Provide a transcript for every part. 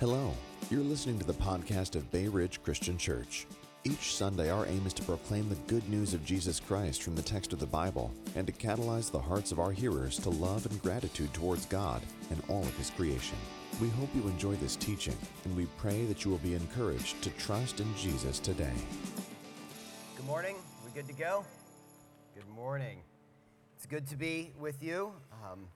Hello, you're listening to the podcast of Bay Ridge Christian Church. Each Sunday, our aim is to proclaim the good news of Jesus Christ from the text of the Bible and to catalyze the hearts of our hearers to love and gratitude towards God and all of His creation. We hope you enjoy this teaching, and we pray that you will be encouraged to trust in Jesus today. Good morning. We good to go? Good morning. It's good to be with you. Um,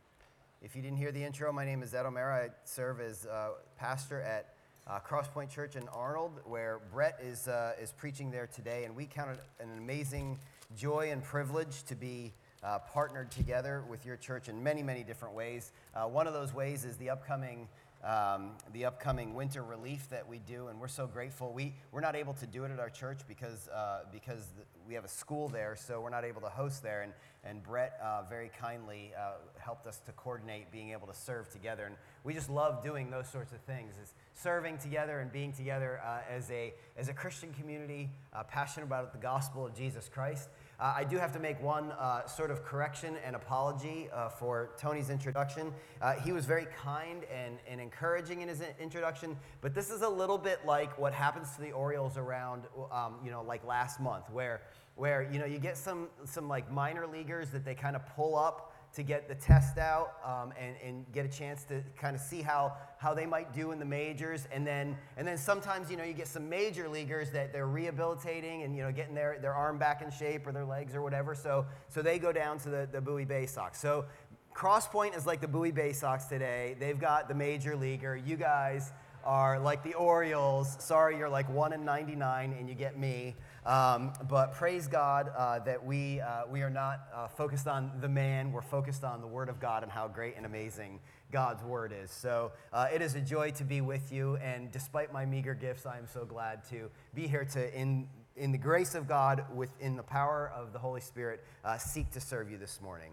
if you didn't hear the intro, my name is Ed O'Mara. I serve as uh, pastor at uh, Crosspoint Church in Arnold, where Brett is, uh, is preaching there today. And we count it an amazing joy and privilege to be uh, partnered together with your church in many, many different ways. Uh, one of those ways is the upcoming um, the upcoming winter relief that we do, and we're so grateful. We, we're not able to do it at our church because, uh, because we have a school there, so we're not able to host there. And, and Brett uh, very kindly uh, helped us to coordinate being able to serve together. And we just love doing those sorts of things, is serving together and being together uh, as, a, as a Christian community, uh, passionate about the gospel of Jesus Christ. Uh, I do have to make one uh, sort of correction and apology uh, for Tony's introduction. Uh, he was very kind and, and encouraging in his introduction, but this is a little bit like what happens to the Orioles around, um, you know, like last month, where, where you know, you get some, some like minor leaguers that they kind of pull up to get the test out um, and, and get a chance to kind of see how, how they might do in the majors. And then, and then sometimes, you know, you get some major leaguers that they're rehabilitating and, you know, getting their, their arm back in shape or their legs or whatever. So, so they go down to the, the Bowie Baysox. So Crosspoint is like the Bowie Baysox today. They've got the major leaguer. You guys are like the Orioles. Sorry, you're like 1 in 99 and you get me. Um, but praise God uh, that we, uh, we are not uh, focused on the man, we're focused on the Word of God and how great and amazing God's Word is. So uh, it is a joy to be with you, and despite my meager gifts, I am so glad to be here to, in, in the grace of God, within the power of the Holy Spirit, uh, seek to serve you this morning.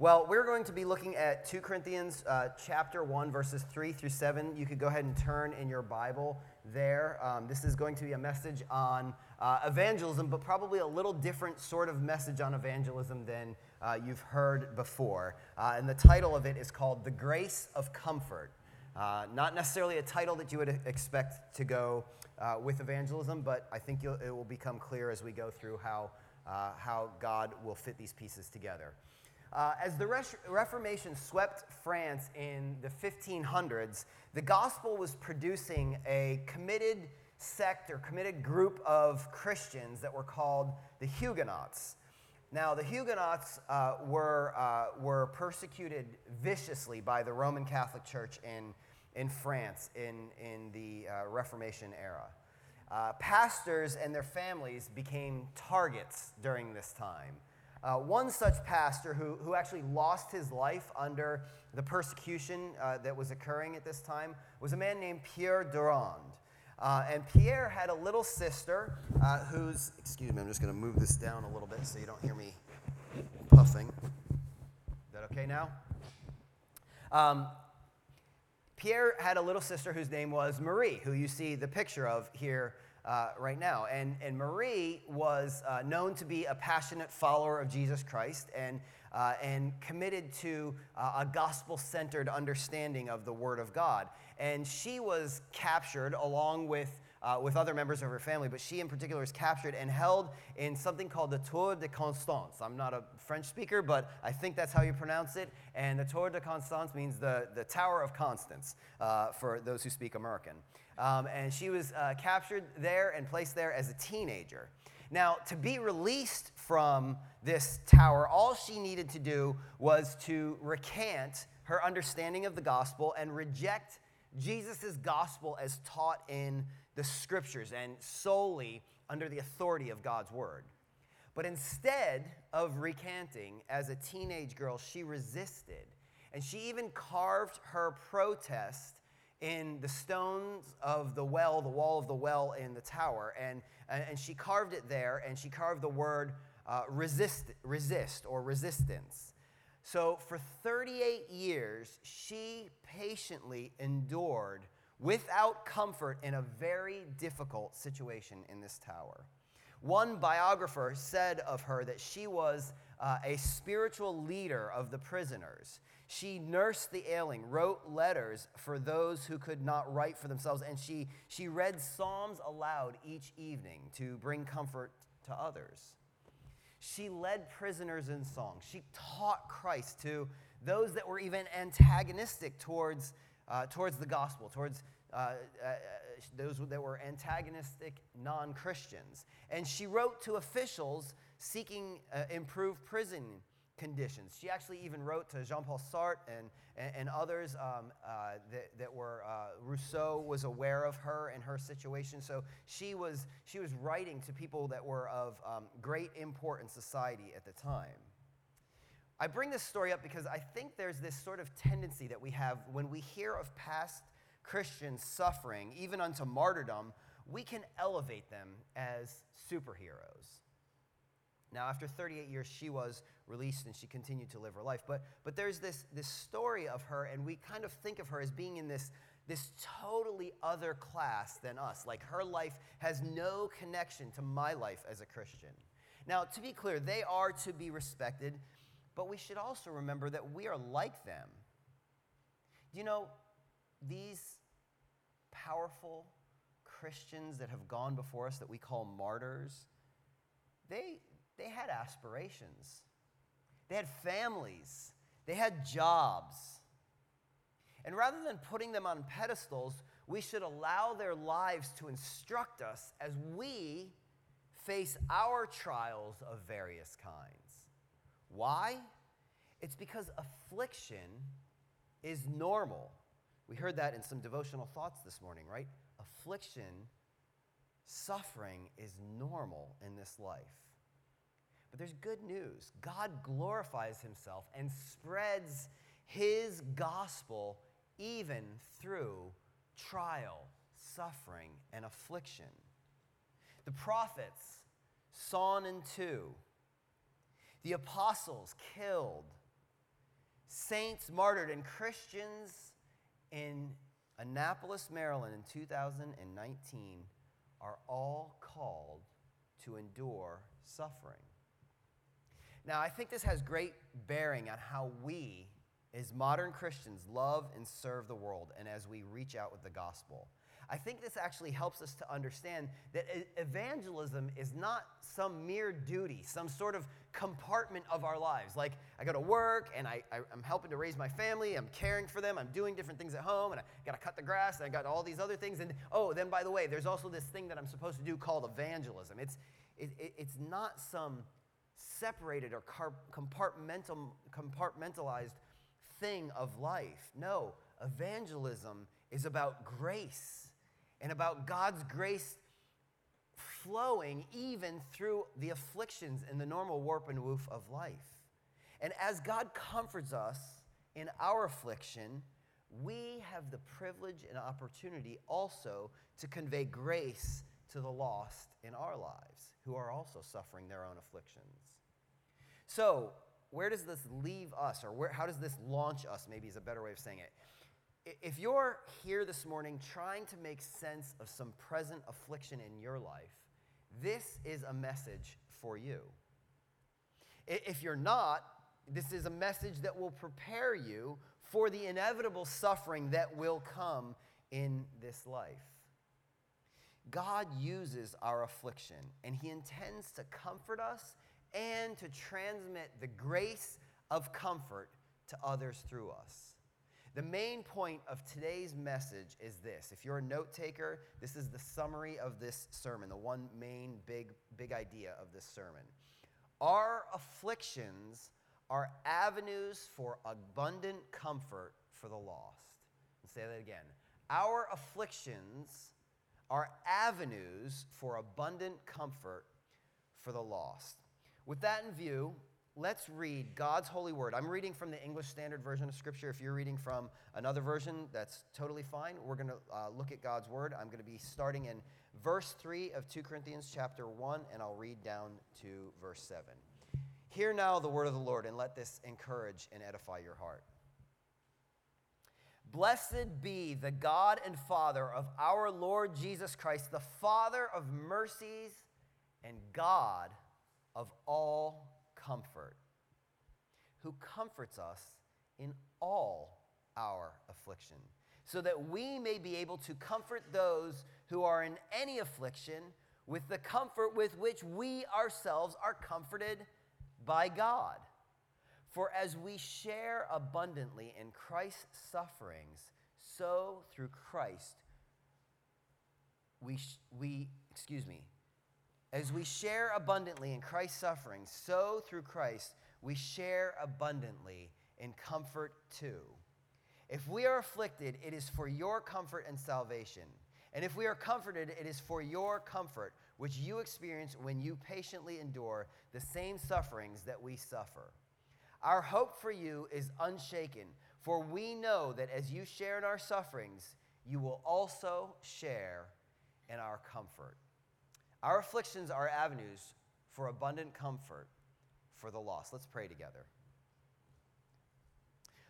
Well, we're going to be looking at 2 Corinthians uh, chapter 1, verses 3 through 7. You could go ahead and turn in your Bible there. Um, this is going to be a message on uh, evangelism, but probably a little different sort of message on evangelism than uh, you've heard before. Uh, and the title of it is called The Grace of Comfort. Uh, not necessarily a title that you would expect to go uh, with evangelism, but I think it will become clear as we go through how, how God will fit these pieces together. Uh, as the Reformation swept France in the 1500s, the gospel was producing a committed sect or committed group of Christians that were called the Huguenots. Now, the Huguenots uh, were, uh, were persecuted viciously by the Roman Catholic Church in, in France in, in the uh, Reformation era. Uh, pastors and their families became targets during this time. Uh, one such pastor who, who actually lost his life under the persecution uh, that was occurring at this time was a man named Pierre Durand. Uh, and Pierre had a little sister uh, who's, excuse me, I'm just going to move this down a little bit so you don't hear me puffing. Is that okay now? Um, Pierre had a little sister whose name was Marie, who you see the picture of here uh, right now. And, and Marie was uh, known to be a passionate follower of Jesus Christ and, uh, and committed to uh, a gospel centered understanding of the Word of God. And she was captured along with. Uh, with other members of her family, but she in particular was captured and held in something called the Tour de Constance. I'm not a French speaker, but I think that's how you pronounce it. And the Tour de Constance means the, the Tower of Constance uh, for those who speak American. Um, and she was uh, captured there and placed there as a teenager. Now, to be released from this tower, all she needed to do was to recant her understanding of the gospel and reject Jesus' gospel as taught in the scriptures and solely under the authority of God's word. But instead of recanting as a teenage girl, she resisted. And she even carved her protest in the stones of the well, the wall of the well in the tower. And, and she carved it there, and she carved the word uh, resist, resist or resistance. So for 38 years, she patiently endured without comfort in a very difficult situation in this tower. One biographer said of her that she was uh, a spiritual leader of the prisoners. She nursed the ailing, wrote letters for those who could not write for themselves, and she, she read Psalms aloud each evening to bring comfort to others. She led prisoners in song. She taught Christ to those that were even antagonistic towards, uh, towards the gospel, towards uh, uh, those that were antagonistic non Christians. And she wrote to officials seeking uh, improved prison conditions. She actually even wrote to Jean Paul Sartre and, and, and others um, uh, that, that were, uh, Rousseau was aware of her and her situation. So she was, she was writing to people that were of um, great import in society at the time. I bring this story up because I think there's this sort of tendency that we have when we hear of past Christians suffering, even unto martyrdom, we can elevate them as superheroes. Now, after 38 years, she was released and she continued to live her life. But, but there's this, this story of her, and we kind of think of her as being in this, this totally other class than us. Like her life has no connection to my life as a Christian. Now, to be clear, they are to be respected, but we should also remember that we are like them. You know, these powerful Christians that have gone before us that we call martyrs, they, they had aspirations, they had families, they had jobs. And rather than putting them on pedestals, we should allow their lives to instruct us as we face our trials of various kinds. Why? It's because affliction is normal. We heard that in some devotional thoughts this morning, right? Affliction, suffering is normal in this life. But there's good news. God glorifies himself and spreads his gospel even through trial, suffering, and affliction. The prophets sawn and two, the apostles killed, saints martyred, and Christians in Annapolis, Maryland in 2019 are all called to endure suffering. Now, I think this has great bearing on how we, as modern Christians, love and serve the world and as we reach out with the gospel. I think this actually helps us to understand that evangelism is not some mere duty, some sort of compartment of our lives. Like, I go to work and I, I, am helping to raise my family, I'm caring for them, I'm doing different things at home, and I got to cut the grass, and I got all these other things. And oh, then by the way, there's also this thing that I'm supposed to do called evangelism. It's, it, it, it's not some separated or compartmental, compartmentalized thing of life. No, evangelism is about grace and about God's grace flowing even through the afflictions and the normal warp and woof of life. And as God comforts us in our affliction, we have the privilege and opportunity also to convey grace to the lost in our lives who are also suffering their own afflictions. So, where does this leave us, or where, how does this launch us? Maybe is a better way of saying it. If you're here this morning trying to make sense of some present affliction in your life, this is a message for you. If you're not, this is a message that will prepare you for the inevitable suffering that will come in this life. God uses our affliction, and He intends to comfort us and to transmit the grace of comfort to others through us. The main point of today's message is this. If you're a note taker, this is the summary of this sermon, the one main big, big idea of this sermon. Our afflictions are avenues for abundant comfort for the lost. Say that again. Our afflictions are avenues for abundant comfort for the lost. With that in view, let's read God's holy word. I'm reading from the English Standard Version of Scripture. If you're reading from another version, that's totally fine. We're going to uh, look at God's word. I'm going to be starting in verse 3 of 2 Corinthians chapter 1, and I'll read down to verse 7. Hear now the word of the Lord, and let this encourage and edify your heart. Blessed be the God and Father of our Lord Jesus Christ, the Father of mercies and God of all comfort, who comforts us in all our affliction, so that we may be able to comfort those who are in any affliction with the comfort with which we ourselves are comforted by God. For as we share abundantly in Christ's sufferings, so through Christ we, we excuse me, as we share abundantly in Christ's sufferings, so through Christ we share abundantly in comfort too. If we are afflicted, it is for your comfort and salvation. And if we are comforted, it is for your comfort, which you experience when you patiently endure the same sufferings that we suffer. Our hope for you is unshaken, for we know that as you share in our sufferings, you will also share in our comfort. Our afflictions are avenues for abundant comfort for the lost. Let's pray together.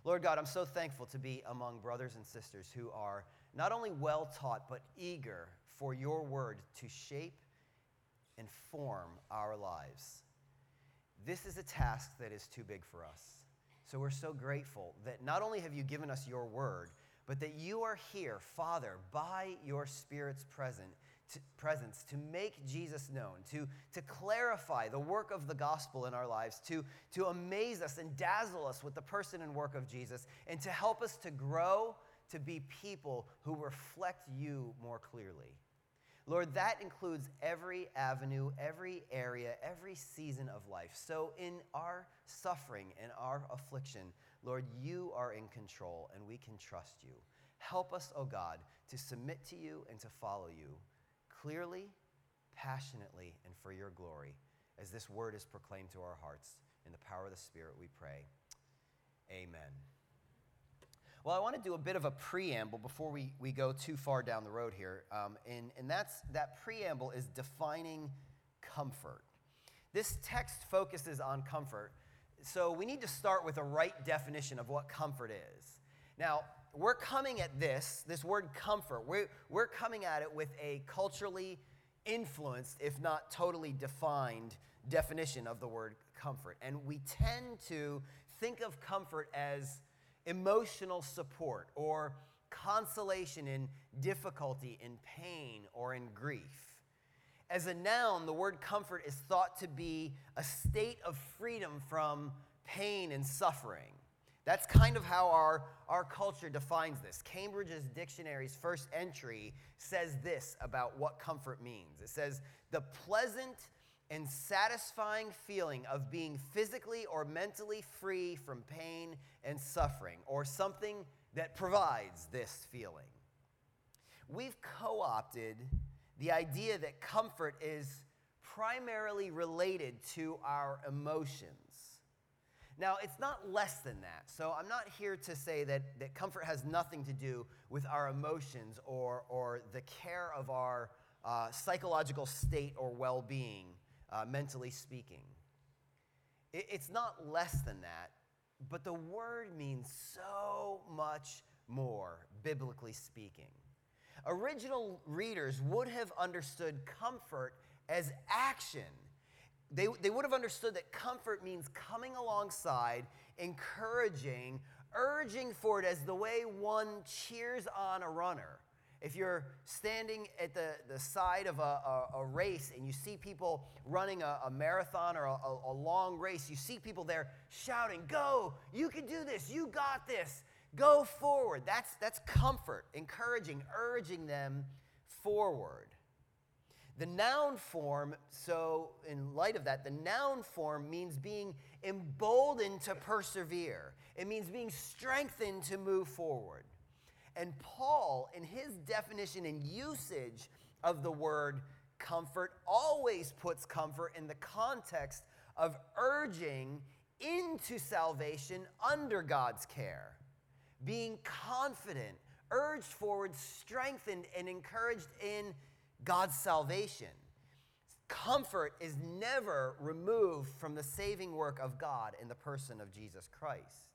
Lord God, I'm so thankful to be among brothers and sisters who are not only well taught, but eager for your word to shape and form our lives. This is a task that is too big for us. So we're so grateful that not only have you given us your word, but that you are here, Father, by your Spirit's present, to, presence to make Jesus known, to, to clarify the work of the gospel in our lives, to, to amaze us and dazzle us with the person and work of Jesus, and to help us to grow to be people who reflect you more clearly. Lord, that includes every avenue, every area, every season of life. So, in our suffering and our affliction, Lord, you are in control and we can trust you. Help us, O oh God, to submit to you and to follow you clearly, passionately, and for your glory as this word is proclaimed to our hearts. In the power of the Spirit, we pray. Amen. Well, I want to do a bit of a preamble before we, we go too far down the road here. Um, and and that's, that preamble is defining comfort. This text focuses on comfort, so we need to start with a right definition of what comfort is. Now, we're coming at this, this word comfort, we're, we're coming at it with a culturally influenced, if not totally defined, definition of the word comfort. And we tend to think of comfort as emotional support or consolation in difficulty, in pain, or in grief. As a noun, the word comfort is thought to be a state of freedom from pain and suffering. That's kind of how our, our culture defines this. Cambridge's dictionary's first entry says this about what comfort means it says, the pleasant and satisfying feeling of being physically or mentally free from pain and suffering, or something that provides this feeling. We've co opted the idea that comfort is primarily related to our emotions. Now, it's not less than that. So, I'm not here to say that, that comfort has nothing to do with our emotions or, or the care of our uh, psychological state or well being uh, mentally speaking. It, it's not less than that, but the word means so much more, biblically speaking. Original readers would have understood comfort as action. They, they would have understood that comfort means coming alongside, encouraging, urging forward as the way one cheers on a runner. If you're standing at the, the side of a, a, a race and you see people running a, a marathon or a, a long race, you see people there shouting, Go, you can do this, you got this, go forward. That's, that's comfort, encouraging, urging them forward. The noun form, so in light of that, the noun form means being emboldened to persevere. It means being strengthened to move forward. And Paul, in his definition and usage of the word comfort, always puts comfort in the context of urging into salvation under God's care, being confident, urged forward, strengthened, and encouraged in God's salvation. Comfort is never removed from the saving work of God in the person of Jesus Christ.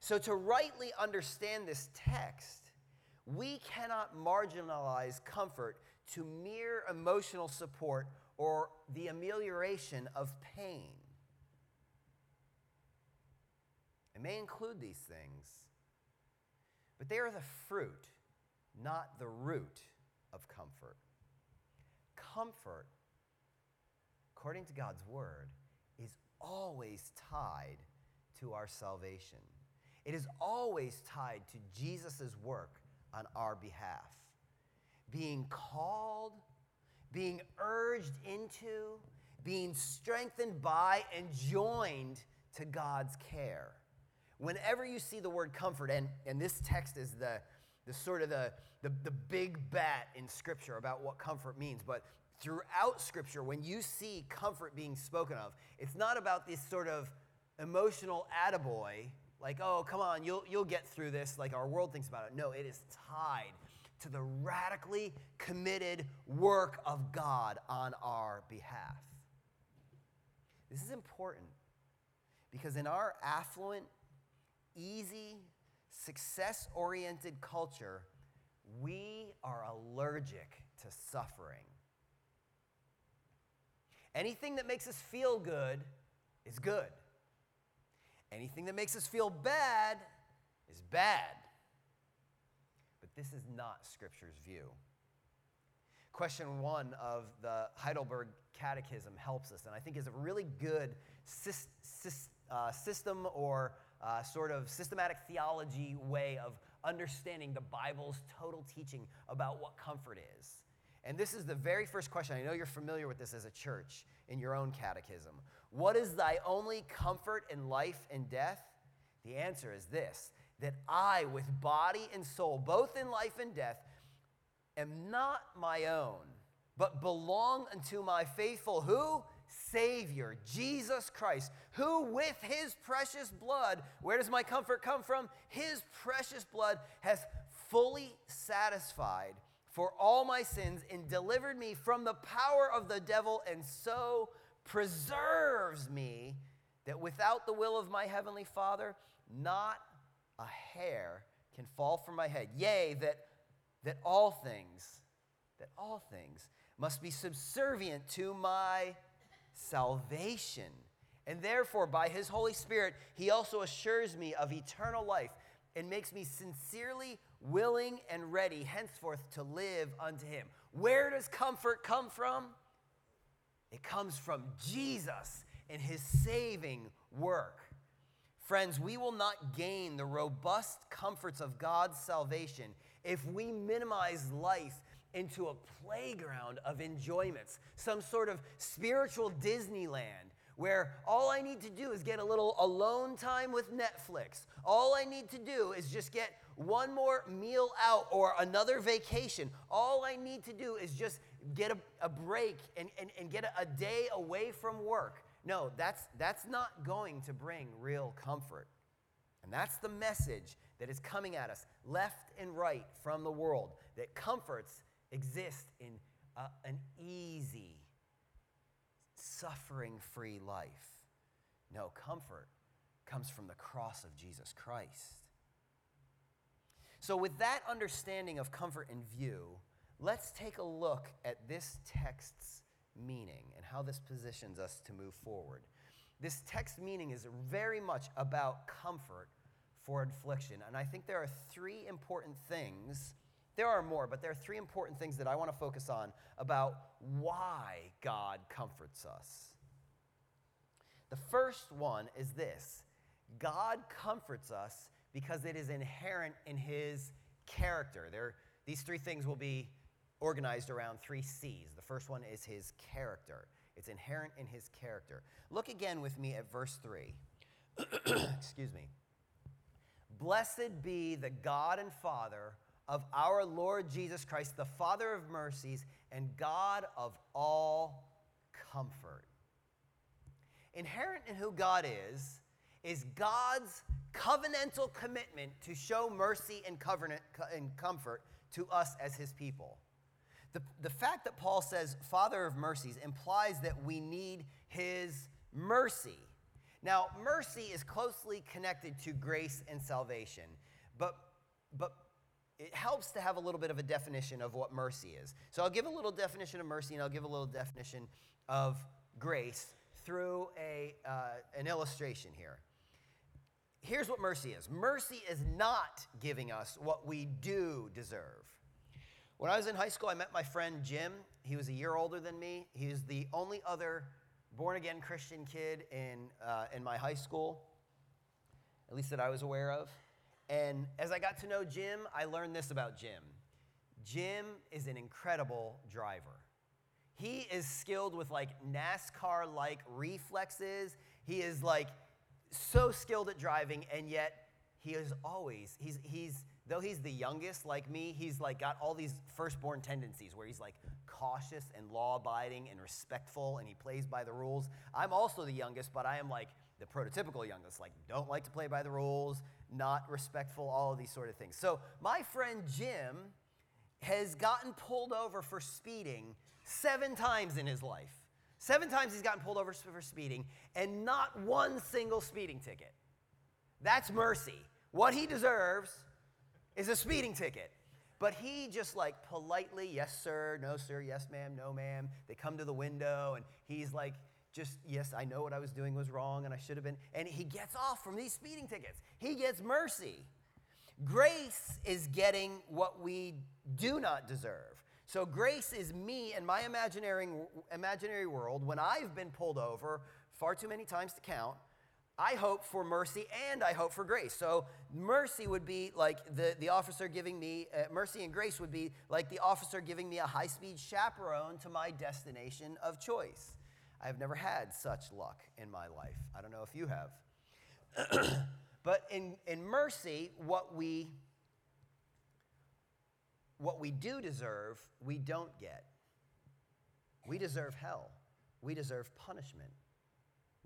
So, to rightly understand this text, we cannot marginalize comfort to mere emotional support or the amelioration of pain. It may include these things, but they are the fruit, not the root of comfort. Comfort, according to God's word, is always tied to our salvation. It is always tied to Jesus' work on our behalf. Being called, being urged into, being strengthened by, and joined to God's care. Whenever you see the word comfort, and, and this text is the, the sort of the, the, the big bet in Scripture about what comfort means, but throughout Scripture, when you see comfort being spoken of, it's not about this sort of emotional attaboy, like, oh, come on, you'll, you'll get through this, like our world thinks about it. No, it is tied to the radically committed work of God on our behalf. This is important because in our affluent, easy, success oriented culture, we are allergic to suffering. Anything that makes us feel good is good. Anything that makes us feel bad is bad. But this is not Scripture's view. Question one of the Heidelberg Catechism helps us, and I think is a really good uh, system or uh, sort of systematic theology way of understanding the Bible's total teaching about what comfort is. And this is the very first question. I know you're familiar with this as a church in your own catechism. What is thy only comfort in life and death? The answer is this that I, with body and soul, both in life and death, am not my own, but belong unto my faithful who? Savior, Jesus Christ, who with his precious blood, where does my comfort come from? His precious blood has fully satisfied for all my sins and delivered me from the power of the devil, and so preserves me that without the will of my heavenly Father, not a hair can fall from my head. Yea, that, that all things, that all things must be subservient to my salvation. And therefore, by his Holy Spirit, he also assures me of eternal life and makes me sincerely willing and ready henceforth to live unto him. Where does comfort come from? It comes from Jesus and his saving work. Friends, we will not gain the robust comforts of God's salvation if we minimize life into a playground of enjoyments, some sort of spiritual Disneyland where all I need to do is get a little alone time with Netflix. All I need to do is just get one more meal out or another vacation. All I need to do is just get a, a break and, and, and get a, a day away from work. No, that's, that's not going to bring real comfort. And that's the message that is coming at us left and right from the world that comforts exist in an easy, suffering free life. No, comfort comes from the cross of Jesus Christ. So, with that understanding of comfort in view, let's take a look at this text's meaning and how this positions us to move forward. This text meaning is very much about comfort for affliction. And I think there are three important things there are more, but there are three important things that I want to focus on about why God comforts us. The first one is this God comforts us because it is inherent in his character. There, these three things will be organized around three C's. The first one is his character, it's inherent in his character. Look again with me at verse 3. Excuse me. Blessed be the God and Father of our Lord Jesus Christ, the Father of mercies and God of all comfort. Inherent in who God is, is God's covenantal commitment to show mercy and, covenant, and comfort to us as his people. The, the fact that Paul says Father of mercies implies that we need his mercy. Now, mercy is closely connected to grace and salvation, but, but it helps to have a little bit of a definition of what mercy is. So I'll give a little definition of mercy and I'll give a little definition of grace through a, uh, an illustration here. Here's what mercy is mercy is not giving us what we do deserve. When I was in high school, I met my friend Jim. He was a year older than me. He was the only other born again Christian kid in, uh, in my high school, at least that I was aware of. And as I got to know Jim, I learned this about Jim Jim is an incredible driver. He is skilled with like NASCAR like reflexes. He is like so skilled at driving, and yet he is always, he's, he's, though he's the youngest like me, he's like got all these firstborn tendencies where he's like cautious and law abiding and respectful and he plays by the rules. I'm also the youngest, but I am like the prototypical youngest, like don't like to play by the rules, not respectful, all of these sort of things. So my friend Jim has gotten pulled over for speeding seven times in his life. Seven times he's gotten pulled over for speeding, and not one single speeding ticket. That's mercy. What he deserves is a speeding ticket. But he just like politely, yes, sir, no, sir, yes, ma'am, no, ma'am. They come to the window, and he's like, just, yes, I know what I was doing was wrong, and I should have been. And he gets off from these speeding tickets. He gets mercy. Grace is getting what we do not deserve. So grace is me and my imaginary, imaginary world when I've been pulled over far too many times to count. I hope for mercy and I hope for grace. So mercy would be like the, the officer giving me, uh, mercy and grace would be like the officer giving me a high speed chaperone to my destination of choice. I've never had such luck in my life. I don't know if you have. but in, in mercy, what we what we do deserve, we don't get. We deserve hell. We deserve punishment.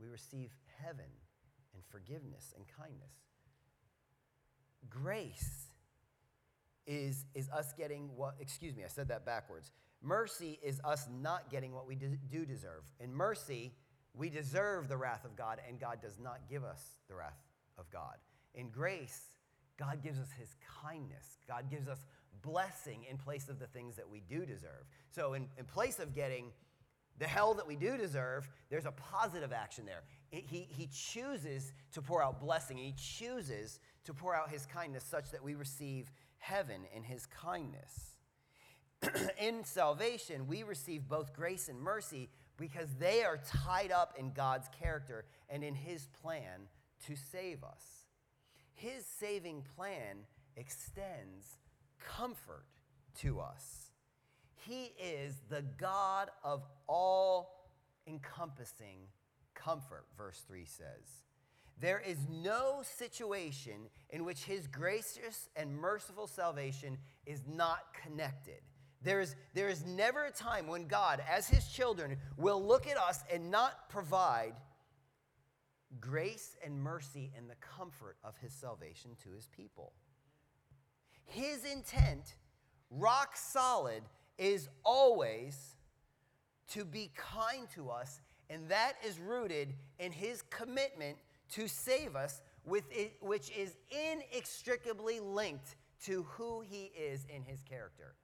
We receive heaven and forgiveness and kindness. Grace is, is us getting what, excuse me, I said that backwards. Mercy is us not getting what we do deserve. In mercy, we deserve the wrath of God, and God does not give us the wrath of God. In grace, God gives us his kindness. God gives us blessing in place of the things that we do deserve. So, in, in place of getting the hell that we do deserve, there's a positive action there. he, he chooses to pour out blessing. He chooses to pour out his kindness such that we receive heaven in his kindness. in salvation, we receive both grace and mercy because they are tied up in God's character and in his plan to save us. His saving plan extends comfort to us. He is the God of all encompassing comfort, verse 3 says. There is no situation in which his gracious and merciful salvation is not connected. There is, there is never a time when God, as his children, will look at us and not provide grace and mercy and the comfort of his salvation to his people. His intent, rock solid, is always to be kind to us, and that is rooted in his commitment to save us, which is inextricably linked to who he is in his character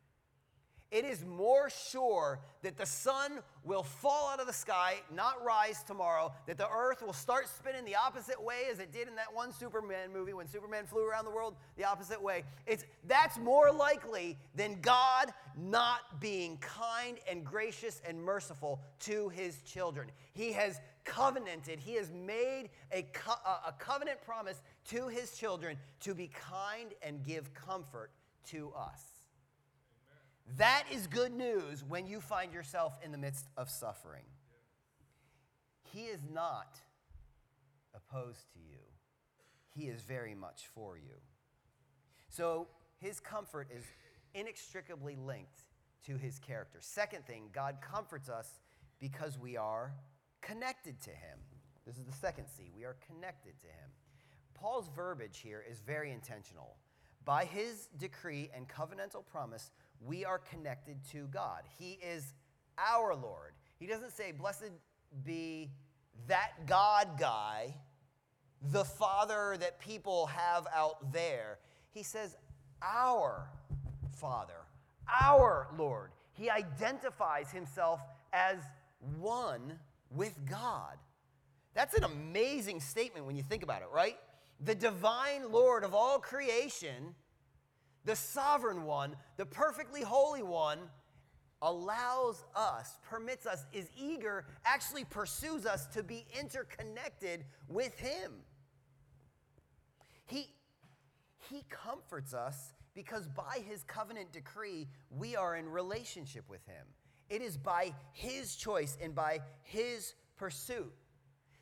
it is more sure that the sun will fall out of the sky, not rise tomorrow, that the earth will start spinning the opposite way as it did in that one Superman movie when Superman flew around the world the opposite way. It's, that's more likely than God not being kind and gracious and merciful to his children. He has covenanted, he has made a, co- a covenant promise to his children to be kind and give comfort to us. That is good news when you find yourself in the midst of suffering. He is not opposed to you, He is very much for you. So His comfort is inextricably linked to His character. Second thing, God comforts us because we are connected to Him. This is the second C. We are connected to Him. Paul's verbiage here is very intentional. By his decree and covenantal promise, we are connected to God. He is our Lord. He doesn't say, Blessed be that God guy, the Father that people have out there. He says, our Father, our Lord. He identifies himself as one with God. That's an amazing statement when you think about it, right? The divine Lord of all creation, the sovereign one, the perfectly holy one, allows us, permits us, is eager, actually pursues us to be interconnected with Him. He, he comforts us because by His covenant decree, we are in relationship with Him. It is by His choice and by His pursuit.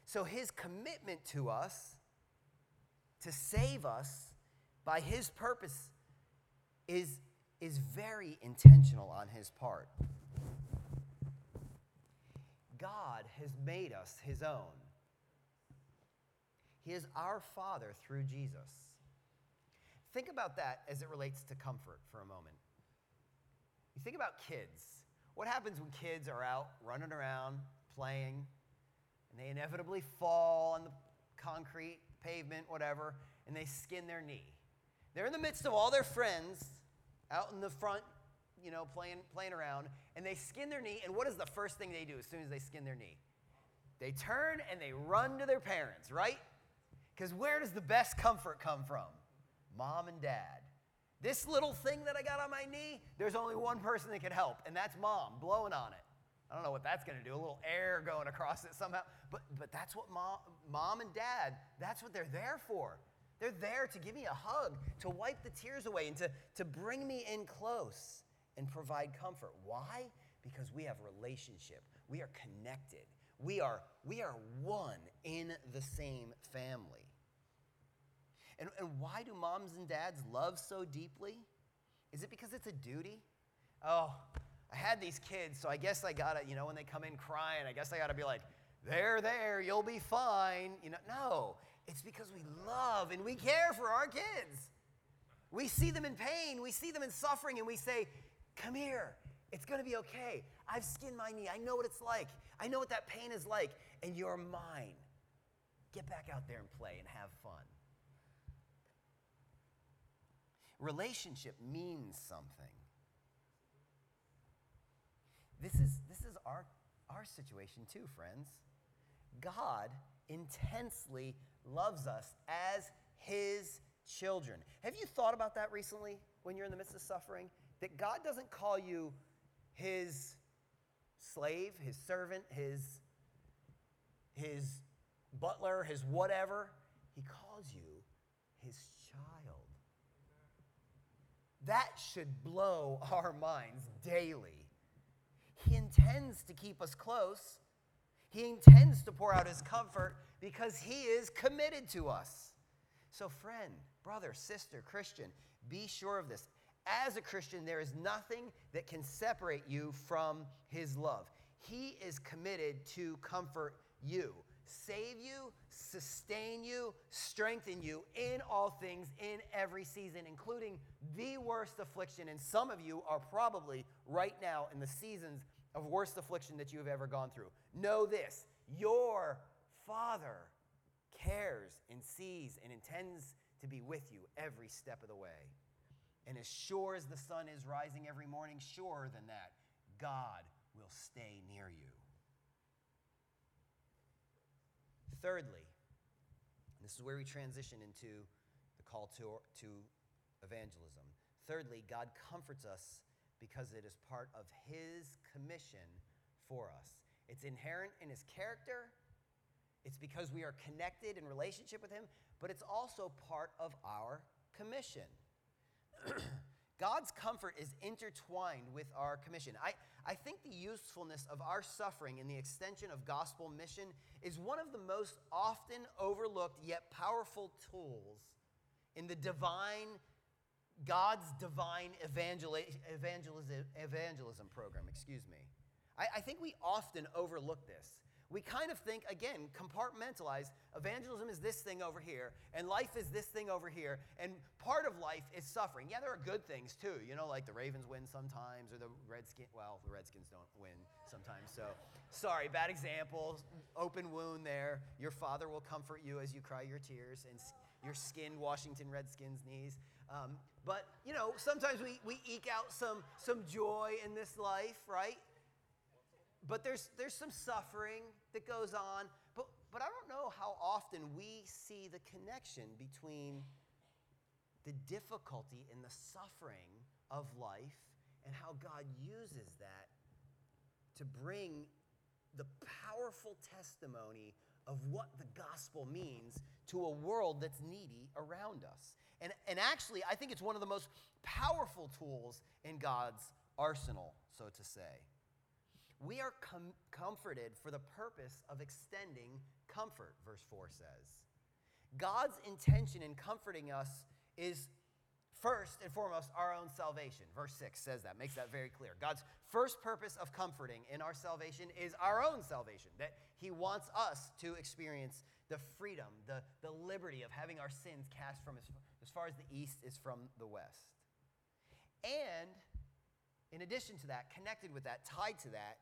So His commitment to us, to save us by His purpose, is is very intentional on his part. God has made us his own. He is our Father through Jesus. Think about that as it relates to comfort for a moment. You think about kids. What happens when kids are out running around, playing, and they inevitably fall on the concrete, pavement, whatever, and they skin their knee? They're in the midst of all their friends, out in the front, you know, playing, playing around, and they skin their knee. And what is the first thing they do as soon as they skin their knee? They turn and they run to their parents, right? Because where does the best comfort come from? Mom and dad. This little thing that I got on my knee, there's only one person that can help, and that's mom blowing on it. I don't know what that's going to do, a little air going across it somehow. But, but that's what mom, mom and dad, that's what they're there for. They're there to give me a hug, to wipe the tears away, and to, to bring me in close and provide comfort. Why? Because we have relationship. We are connected. We are, we are one in the same family. And, and why do moms and dads love so deeply? Is it because it's a duty? Oh, I had these kids, so I guess I gotta, you know, when they come in crying, I guess I gotta be like, they're there, you'll be fine. You know, no. It's because we love and we care for our kids. We see them in pain, we see them in suffering, and we say, Come here, it's gonna be okay. I've skinned my knee, I know what it's like, I know what that pain is like, and you're mine. Get back out there and play and have fun. Relationship means something. This is, this is our, our situation too, friends. God intensely loves us as his children. Have you thought about that recently when you're in the midst of suffering? That God doesn't call you his slave, his servant, his, his butler, his whatever. He calls you his child. That should blow our minds daily. He intends to keep us close. He intends to pour out his comfort because he is committed to us. So, friend, brother, sister, Christian, be sure of this. As a Christian, there is nothing that can separate you from his love. He is committed to comfort you, save you, sustain you, strengthen you in all things, in every season, including the worst affliction. And some of you are probably right now in the seasons of worst affliction that you have ever gone through. Know this your Father cares and sees and intends to be with you every step of the way. And as sure as the sun is rising every morning, surer than that, God will stay near you. Thirdly, this is where we transition into the call to, to evangelism. Thirdly, God comforts us because it is part of His commission for us. It's inherent in His character, it's because we are connected in relationship with Him, but it's also part of our commission. God's comfort is intertwined with our commission. I, I think the usefulness of our suffering in the extension of gospel mission is one of the most often overlooked yet powerful tools in the divine, God's divine evangeli- evangelism, evangelism program. Excuse me. I, I think we often overlook this we kind of think, again, compartmentalize. Evangelism is this thing over here, and life is this thing over here, and part of life is suffering. Yeah, there are good things too, you know, like the Ravens win sometimes, or the Redskins, well, the Redskins don't win sometimes, so sorry, bad example, open wound there. Your father will comfort you as you cry your tears, and your skinned Washington Redskins knees. Um, but, you know, sometimes we, we eke out some, some joy in this life, right? But there's, there's some suffering that goes on. But, but I don't know how often we see the connection between the difficulty and the suffering of life and how God uses that to bring the powerful testimony of what the gospel means to a world that's needy around us. And, and actually, I think it's one of the most powerful tools in God's arsenal, so to say. We are com- comforted for the purpose of extending comfort, verse 4 says. God's intention in comforting us is first and foremost our own salvation. Verse 6 says that, makes that very clear. God's first purpose of comforting in our salvation is our own salvation, that He wants us to experience the freedom, the, the liberty of having our sins cast from as, as far as the east is from the west. And in addition to that, connected with that, tied to that,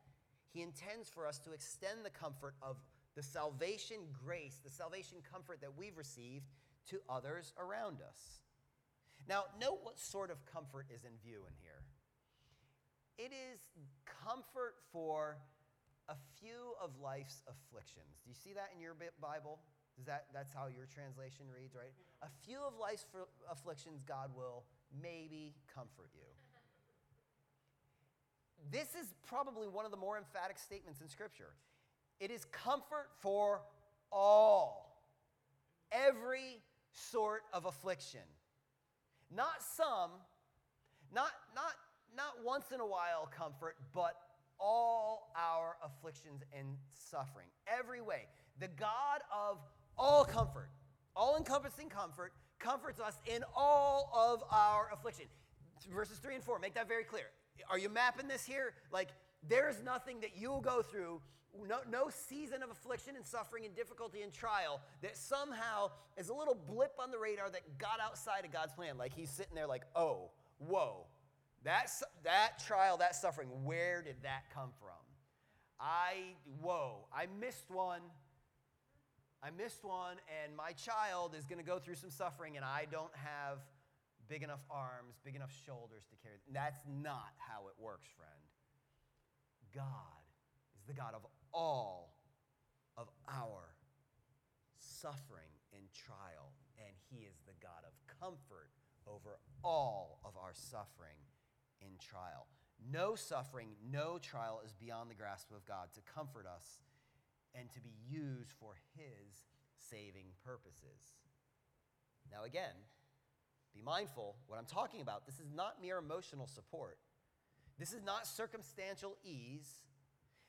He intends for us to extend the comfort of the salvation grace, the salvation comfort that we've received to others around us. Now, note what sort of comfort is in view in here. It is comfort for a few of life's afflictions. Do you see that in your Bible? Is that that's how your translation reads, right? A few of life's afflictions God will maybe comfort you. This is probably one of the more emphatic statements in scripture. It is comfort for all. Every sort of affliction. Not some, not, not, not once in a while comfort, but all our afflictions and suffering. Every way. The God of all comfort, all encompassing comfort, comforts us in all of our affliction. Verses 3 and 4 make that very clear. Are you mapping this here? Like, there's nothing that you'll go through no, no season of affliction and suffering and difficulty and trial that somehow is a little blip on the radar that got outside of God's plan. Like he's sitting there like, oh, whoa, that, that trial, that suffering, where did that come from? I, whoa, I missed one. I missed one, and my child is going to go through some suffering, and I don't have big enough arms, big enough shoulders to carry. That's not how it works, friend. God is the God of all of our suffering and trial, and He is the God of comfort over all of our suffering and trial. No suffering, no trial is beyond the grasp of God to comfort us and to be used for His saving purposes. Now, again, be mindful what I'm talking about. This is not mere emotional support. This is not circumstantial ease.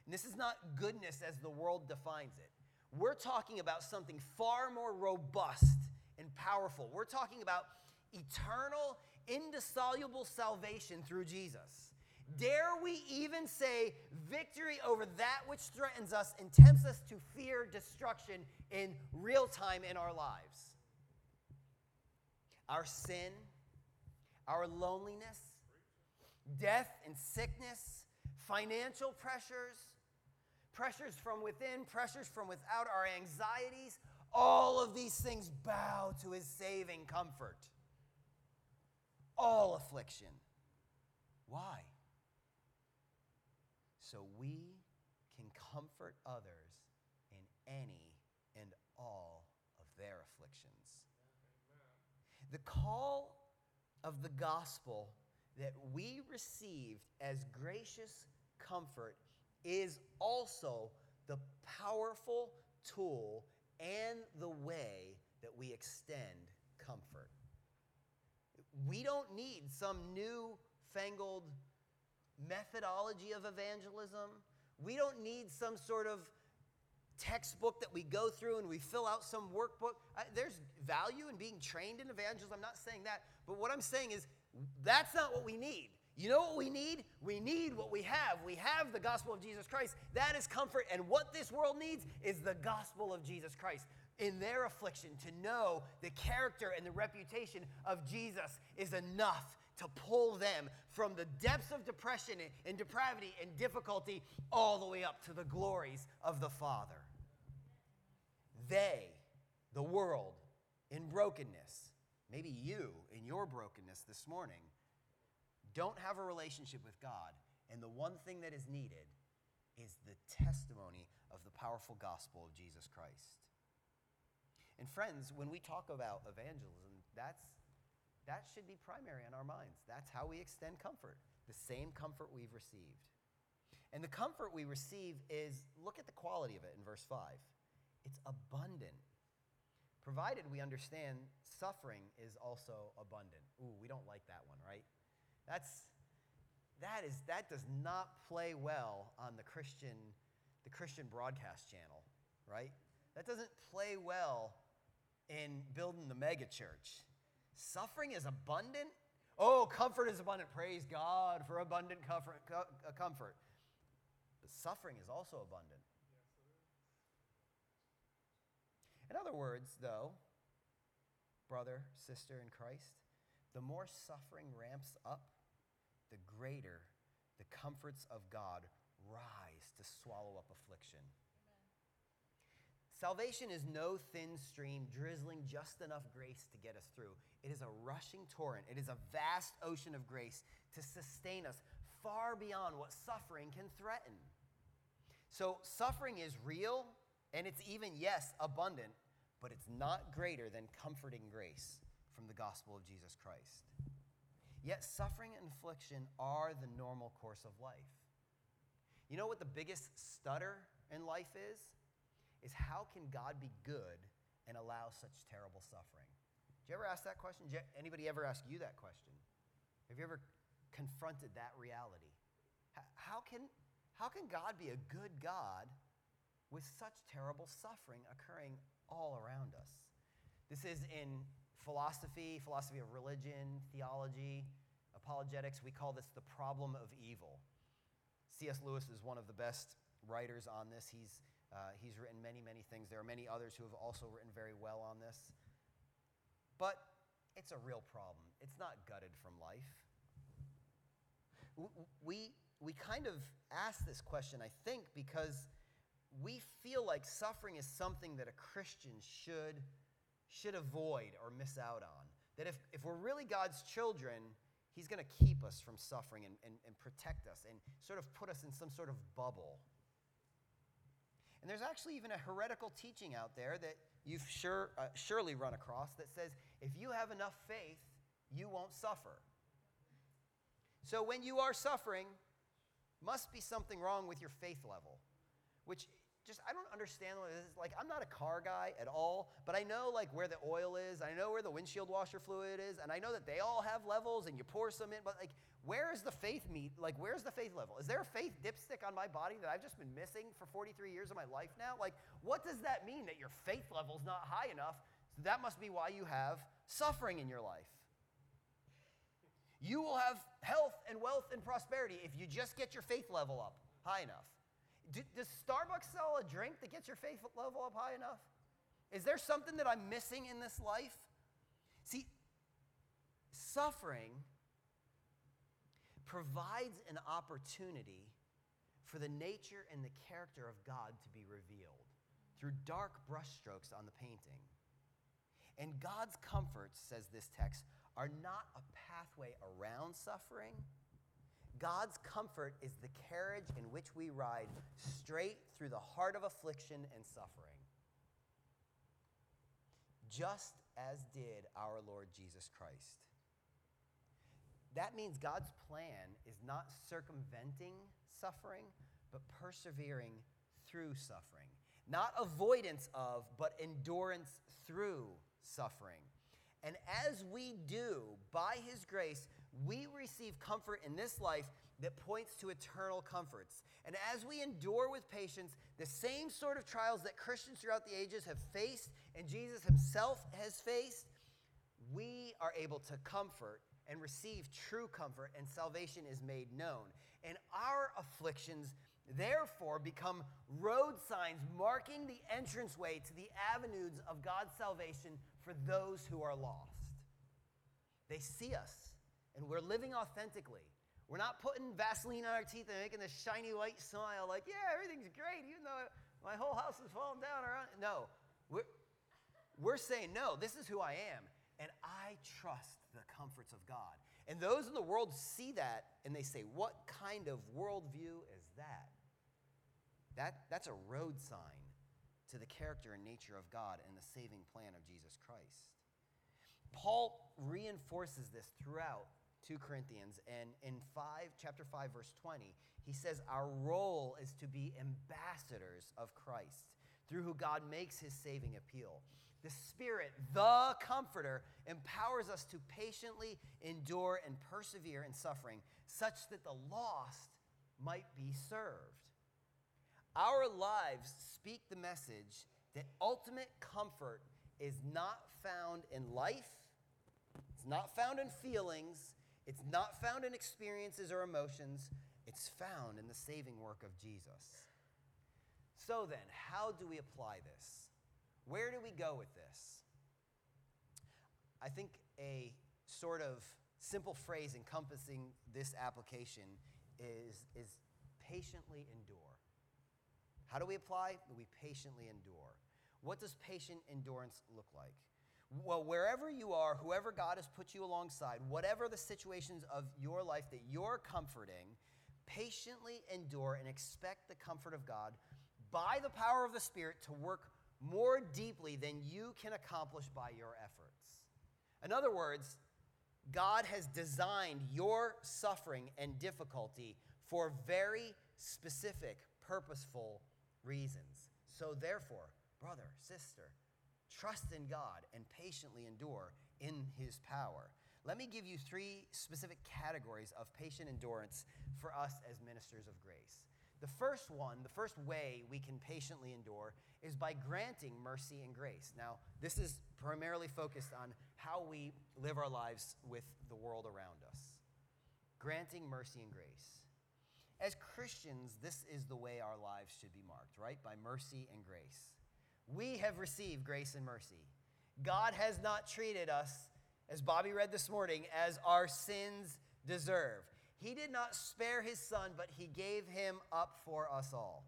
And this is not goodness as the world defines it. We're talking about something far more robust and powerful. We're talking about eternal, indissoluble salvation through Jesus. Dare we even say victory over that which threatens us and tempts us to fear destruction in real time in our lives? Our sin, our loneliness, death and sickness, financial pressures, pressures from within, pressures from without, our anxieties, all of these things bow to his saving comfort. All affliction. Why? So we can comfort others in any and all of their afflictions. The call of the gospel that we received as gracious comfort is also the powerful tool and the way that we extend comfort. We don't need some new fangled methodology of evangelism. We don't need some sort of textbook that we go through and we fill out some workbook. I, there's value in being trained in evangelism. I'm not saying that. But what I'm saying is that's not what we need. You know what we need? We need what we have. We have the gospel of Jesus Christ. That is comfort. And what this world needs is the gospel of Jesus Christ. In their affliction, to know the character and the reputation of Jesus is enough to pull them from the depths of depression and depravity and difficulty all the way up to the glories of the Father. They, the world, in brokenness, maybe you in your brokenness this morning don't have a relationship with God, and the one thing that is needed is the testimony of the powerful gospel of Jesus Christ. And friends, when we talk about evangelism, that's that should be primary in our minds. That's how we extend comfort, the same comfort we've received. And the comfort we receive is look at the quality of it in verse 5. It's abundant. Provided we understand suffering is also abundant. Ooh, we don't like that one, right? That's that is that does not play well on the Christian the Christian broadcast channel, right? That doesn't play well in building the megachurch. Suffering is abundant. Oh, comfort is abundant. Praise God for abundant comfort. Uh, comfort. But suffering is also abundant. In other words, though, brother, sister in Christ, the more suffering ramps up, the greater the comforts of God rise to swallow up affliction. Salvation is no thin stream drizzling just enough grace to get us through. It is a rushing torrent, it is a vast ocean of grace to sustain us far beyond what suffering can threaten. So, suffering is real and it's even, yes, abundant, but it's not greater than comforting grace from the gospel of Jesus Christ. Yet, suffering and affliction are the normal course of life. You know what the biggest stutter in life is? is how can God be good and allow such terrible suffering? Did you ever ask that question? Did anybody ever ask you that question? Have you ever confronted that reality? How can, how can God be a good God with such terrible suffering occurring all around us? This is in philosophy, philosophy of religion, theology, apologetics. We call this the problem of evil. C.S. Lewis is one of the best writers on this. He's uh, he's written many, many things. There are many others who have also written very well on this. But it's a real problem. It's not gutted from life. We, we kind of ask this question, I think, because we feel like suffering is something that a Christian should, should avoid or miss out on. That if, if we're really God's children, He's going to keep us from suffering and, and, and protect us and sort of put us in some sort of bubble and there's actually even a heretical teaching out there that you've sure, uh, surely run across that says if you have enough faith, you won't suffer. So when you are suffering, must be something wrong with your faith level, which just I don't understand what it is. Like I'm not a car guy at all, but I know like where the oil is, I know where the windshield washer fluid is, and I know that they all have levels and you pour some in, but like where is the faith meet? Like where's the faith level? Is there a faith dipstick on my body that I've just been missing for 43 years of my life now? Like what does that mean that your faith level's not high enough? So that must be why you have suffering in your life. You will have health and wealth and prosperity if you just get your faith level up high enough. Do, does Starbucks sell a drink that gets your faith level up high enough? Is there something that I'm missing in this life? See, suffering provides an opportunity for the nature and the character of God to be revealed through dark brushstrokes on the painting. And God's comforts, says this text, are not a pathway around suffering God's comfort is the carriage in which we ride straight through the heart of affliction and suffering, just as did our Lord Jesus Christ. That means God's plan is not circumventing suffering, but persevering through suffering. Not avoidance of, but endurance through suffering. And as we do, by His grace, we receive comfort in this life that points to eternal comforts. And as we endure with patience the same sort of trials that Christians throughout the ages have faced and Jesus Himself has faced, we are able to comfort and receive true comfort, and salvation is made known. And our afflictions, therefore, become road signs marking the entranceway to the avenues of God's salvation for those who are lost. They see us, and we're living authentically. We're not putting Vaseline on our teeth and making this shiny white smile like, yeah, everything's great, even though my whole house is falling down around. No, we're, we're saying, no, this is who I am. and I trust the comforts of God. And those in the world see that and they say, What kind of worldview is that? that that's a road sign to the character and nature of God and the saving plan of Jesus Christ. Paul reinforces this throughout 2 Corinthians and in 5 chapter 5 verse 20 he says our role is to be ambassadors of Christ through who God makes his saving appeal. The Spirit, the Comforter, empowers us to patiently endure and persevere in suffering, such that the lost might be served. Our lives speak the message that ultimate comfort is not found in life, it's not found in feelings, it's not found in experiences or emotions, it's found in the saving work of Jesus. So then, how do we apply this? Where do we go with this? I think a sort of simple phrase encompassing this application is, is patiently endure. How do we apply? We patiently endure. What does patient endurance look like? Well, wherever you are, whoever God has put you alongside, whatever the situations of your life that you're comforting, patiently endure and expect the comfort of God by the power of the Spirit to work more deeply than you can accomplish by your efforts. In other words, God has designed your suffering and difficulty for very specific, purposeful reasons. So, therefore, brother, sister, trust in God and patiently endure in His power. Let me give you three specific categories of patient endurance for us as ministers of grace. The first one, the first way we can patiently endure is by granting mercy and grace. Now, this is primarily focused on how we live our lives with the world around us. Granting mercy and grace. As Christians, this is the way our lives should be marked, right? By mercy and grace. We have received grace and mercy. God has not treated us, as Bobby read this morning, as our sins deserve. He did not spare his son, but he gave him up for us all.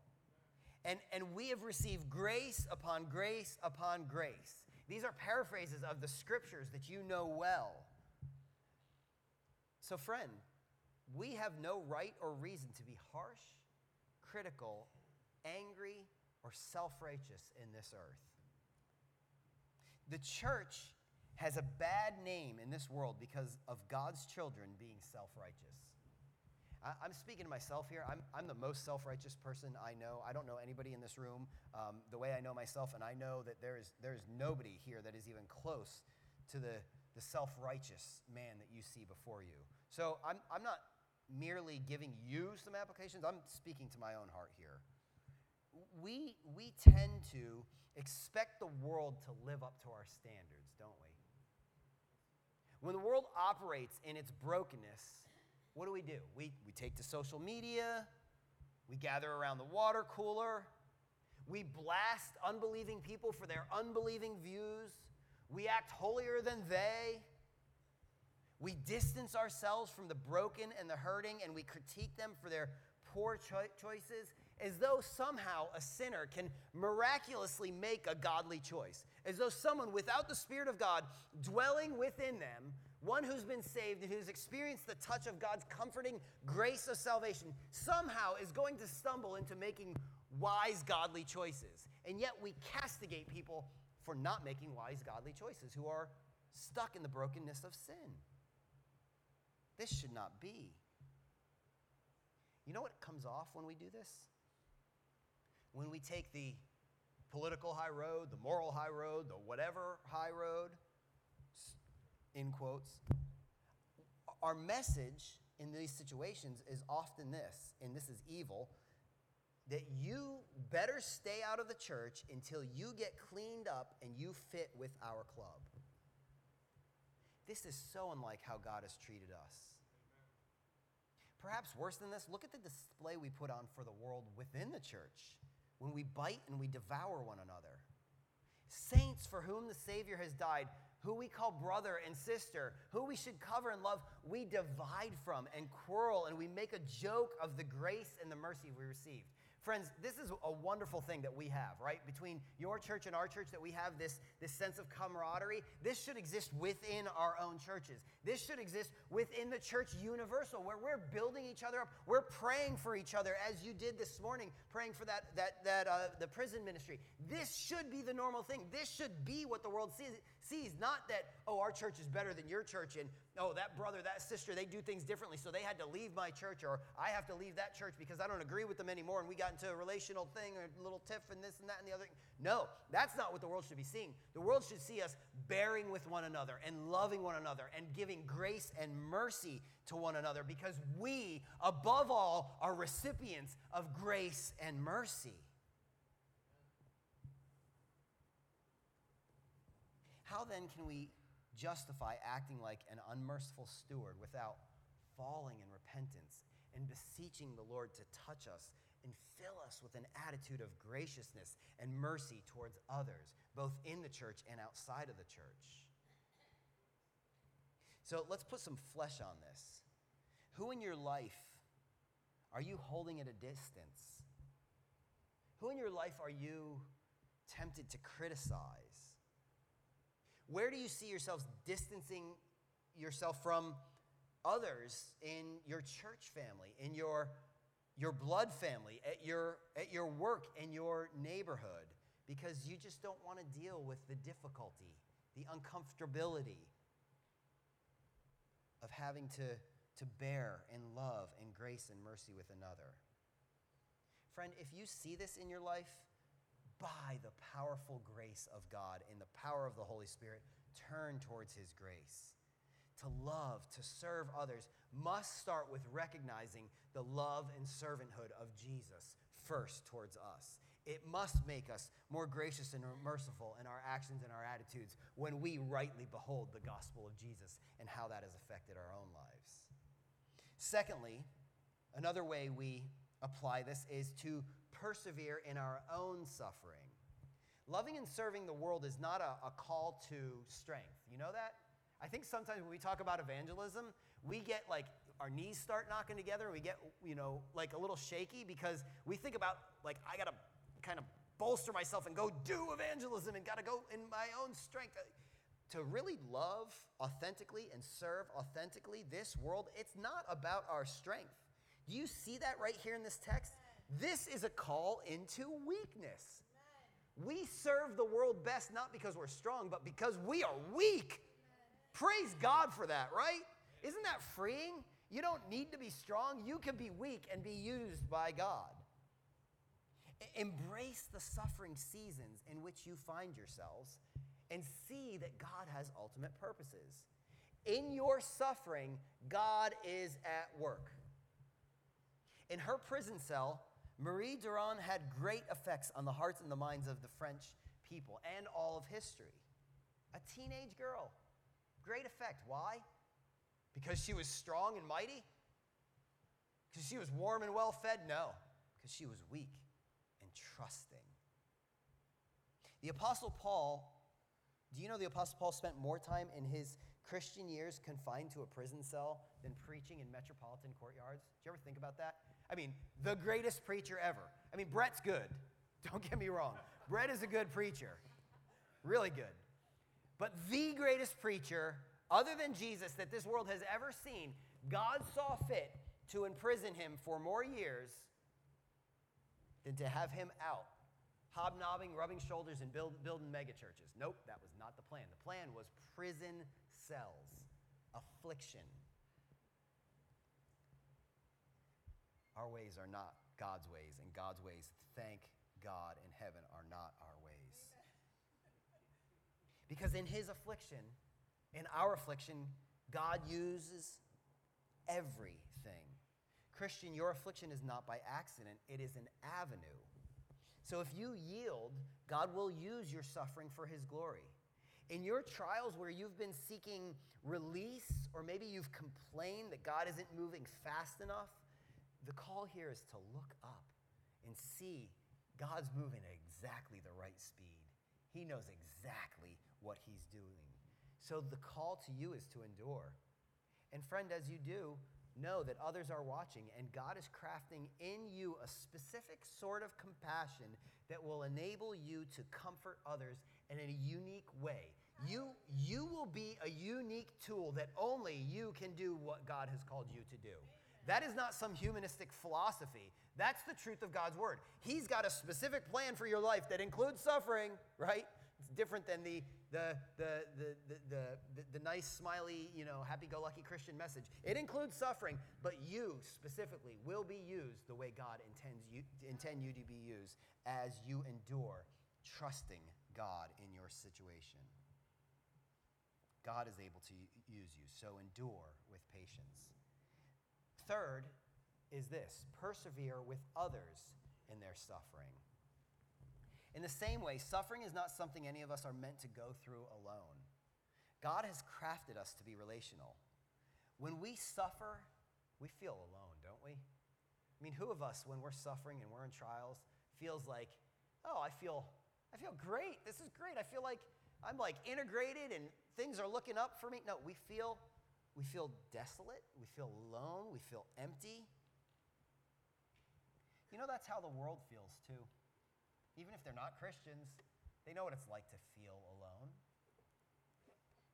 And, and we have received grace upon grace upon grace. These are paraphrases of the scriptures that you know well. So, friend, we have no right or reason to be harsh, critical, angry, or self righteous in this earth. The church has a bad name in this world because of God's children being self righteous. I, am speaking to myself here. I'm, I'm the most self righteous person I know. I don't know anybody in this room um, the way I know myself, and I know that there is, there is nobody here that is even close to the, the self righteous man that you see before you. So I'm, I'm not merely giving you some applications, I'm speaking to my own heart here. We, we tend to expect the world to live up to our standards, don't we? When the world operates in its brokenness, what do we do? We, we take to social media, we gather around the water cooler, we blast unbelieving people for their unbelieving views, we act holier than they. We distance ourselves from the broken and the hurting, and we critique them for their poor cho- choices as though somehow a sinner can miraculously make a godly choice, as though someone without the Spirit of God dwelling within them one who's been saved and who's experienced the touch of God's comforting grace of salvation, somehow is going to stumble into making wise, godly choices. And yet we castigate people for not making wise, godly choices who are stuck in the brokenness of sin. This should not be. You know what comes off when we do this? When we take the political high road, the moral high road, the whatever high road, in quotes. Our message in these situations is often this, and this is evil, that you better stay out of the church until you get cleaned up and you fit with our club. This is so unlike how God has treated us. Perhaps worse than this, look at the display we put on for the world within the church when we bite and we devour one another. Saints for whom the Savior has died who we call brother and sister, who we should cover and love, we divide from and quarrel and we make a joke of the grace and the mercy we received. Friends, this is a wonderful thing that we have, right? Between your church and our church, that we have this, this sense of camaraderie. This should exist within our own churches. This should exist within the church universal, where we're building each other up. We're praying for each other, as you did this morning, praying for that, that, that uh, the prison ministry. This should be the normal thing. This should be what the world sees, sees. Not that, oh, our church is better than your church, and oh, that brother, that sister, they do things differently, so they had to leave my church, or I have to leave that church because I don't agree with them anymore, and we got into a relational thing, or a little tiff, and this and that and the other. No, that's not what the world should be seeing. The world should see us bearing with one another and loving one another and giving grace and mercy to one another because we, above all, are recipients of grace and mercy. How then can we justify acting like an unmerciful steward without falling in repentance and beseeching the Lord to touch us and fill us with an attitude of graciousness and mercy towards others, both in the church and outside of the church. So let's put some flesh on this. Who in your life are you holding at a distance? Who in your life are you tempted to criticize? Where do you see yourselves distancing yourself from others in your church family, in your, your blood family, at your, at your work, in your neighborhood, because you just don't want to deal with the difficulty, the uncomfortability of having to, to bear and love and grace and mercy with another. Friend, if you see this in your life, by the powerful grace of God and the power of the Holy Spirit, turn towards His grace to love, to serve others, must start with recognizing the love and servanthood of Jesus first towards us. It must make us more gracious and merciful in our actions and our attitudes when we rightly behold the gospel of Jesus and how that has affected our own lives. Secondly, another way we apply this is to persevere in our own suffering. Loving and serving the world is not a, a call to strength. You know that? I think sometimes when we talk about evangelism, we get like our knees start knocking together we get, you know, like a little shaky because we think about like I got to kind of bolster myself and go do evangelism and got to go in my own strength. Uh, to really love authentically and serve authentically this world, it's not about our strength. Do you see that right here in this text? This is a call into weakness. We serve the world best not because we're strong, but because we are weak. Praise God for that, right? Isn't that freeing? You don't need to be strong. You can be weak and be used by God. Embrace the suffering seasons in which you find yourselves and see that God has ultimate purposes. In your suffering, God is at work. In her prison cell, Marie Durand had great effects on the hearts and the minds of the French people and all of history. A teenage girl Great effect. Why? Because she was strong and mighty? Because she was warm and well fed? No, because she was weak and trusting. The Apostle Paul, do you know the Apostle Paul spent more time in his Christian years confined to a prison cell than preaching in metropolitan courtyards? Did you ever think about that? I mean, the greatest preacher ever. I mean, Brett's good. Don't get me wrong. Brett is a good preacher, really good. But the greatest preacher, other than Jesus, that this world has ever seen, God saw fit to imprison him for more years than to have him out, hobnobbing, rubbing shoulders, and build, building megachurches. Nope, that was not the plan. The plan was prison cells, affliction. Our ways are not God's ways, and God's ways, thank God in heaven, are not our ways. Because in his affliction, in our affliction, God uses everything. Christian, your affliction is not by accident, it is an avenue. So if you yield, God will use your suffering for his glory. In your trials where you've been seeking release, or maybe you've complained that God isn't moving fast enough, the call here is to look up and see God's moving at exactly the right speed. He knows exactly what he's doing. So the call to you is to endure. And friend, as you do, know that others are watching, and God is crafting in you a specific sort of compassion that will enable you to comfort others in a unique way. You, you will be a unique tool that only you can do what God has called you to do. That is not some humanistic philosophy. That's the truth of God's word. He's got a specific plan for your life that includes suffering, right? It's different than the, the, the, the, the, the, the nice, smiley, you know, happy go lucky Christian message. It includes suffering, but you specifically will be used the way God intends you, intend you to be used as you endure, trusting God in your situation. God is able to use you, so endure with patience. Third is this persevere with others in their suffering. In the same way, suffering is not something any of us are meant to go through alone. God has crafted us to be relational. When we suffer, we feel alone, don't we? I mean, who of us, when we're suffering and we're in trials, feels like, oh, I feel, I feel great. This is great. I feel like I'm like integrated and things are looking up for me. No, we feel, we feel desolate. We feel alone. We feel empty. You know, that's how the world feels too. Even if they're not Christians, they know what it's like to feel alone.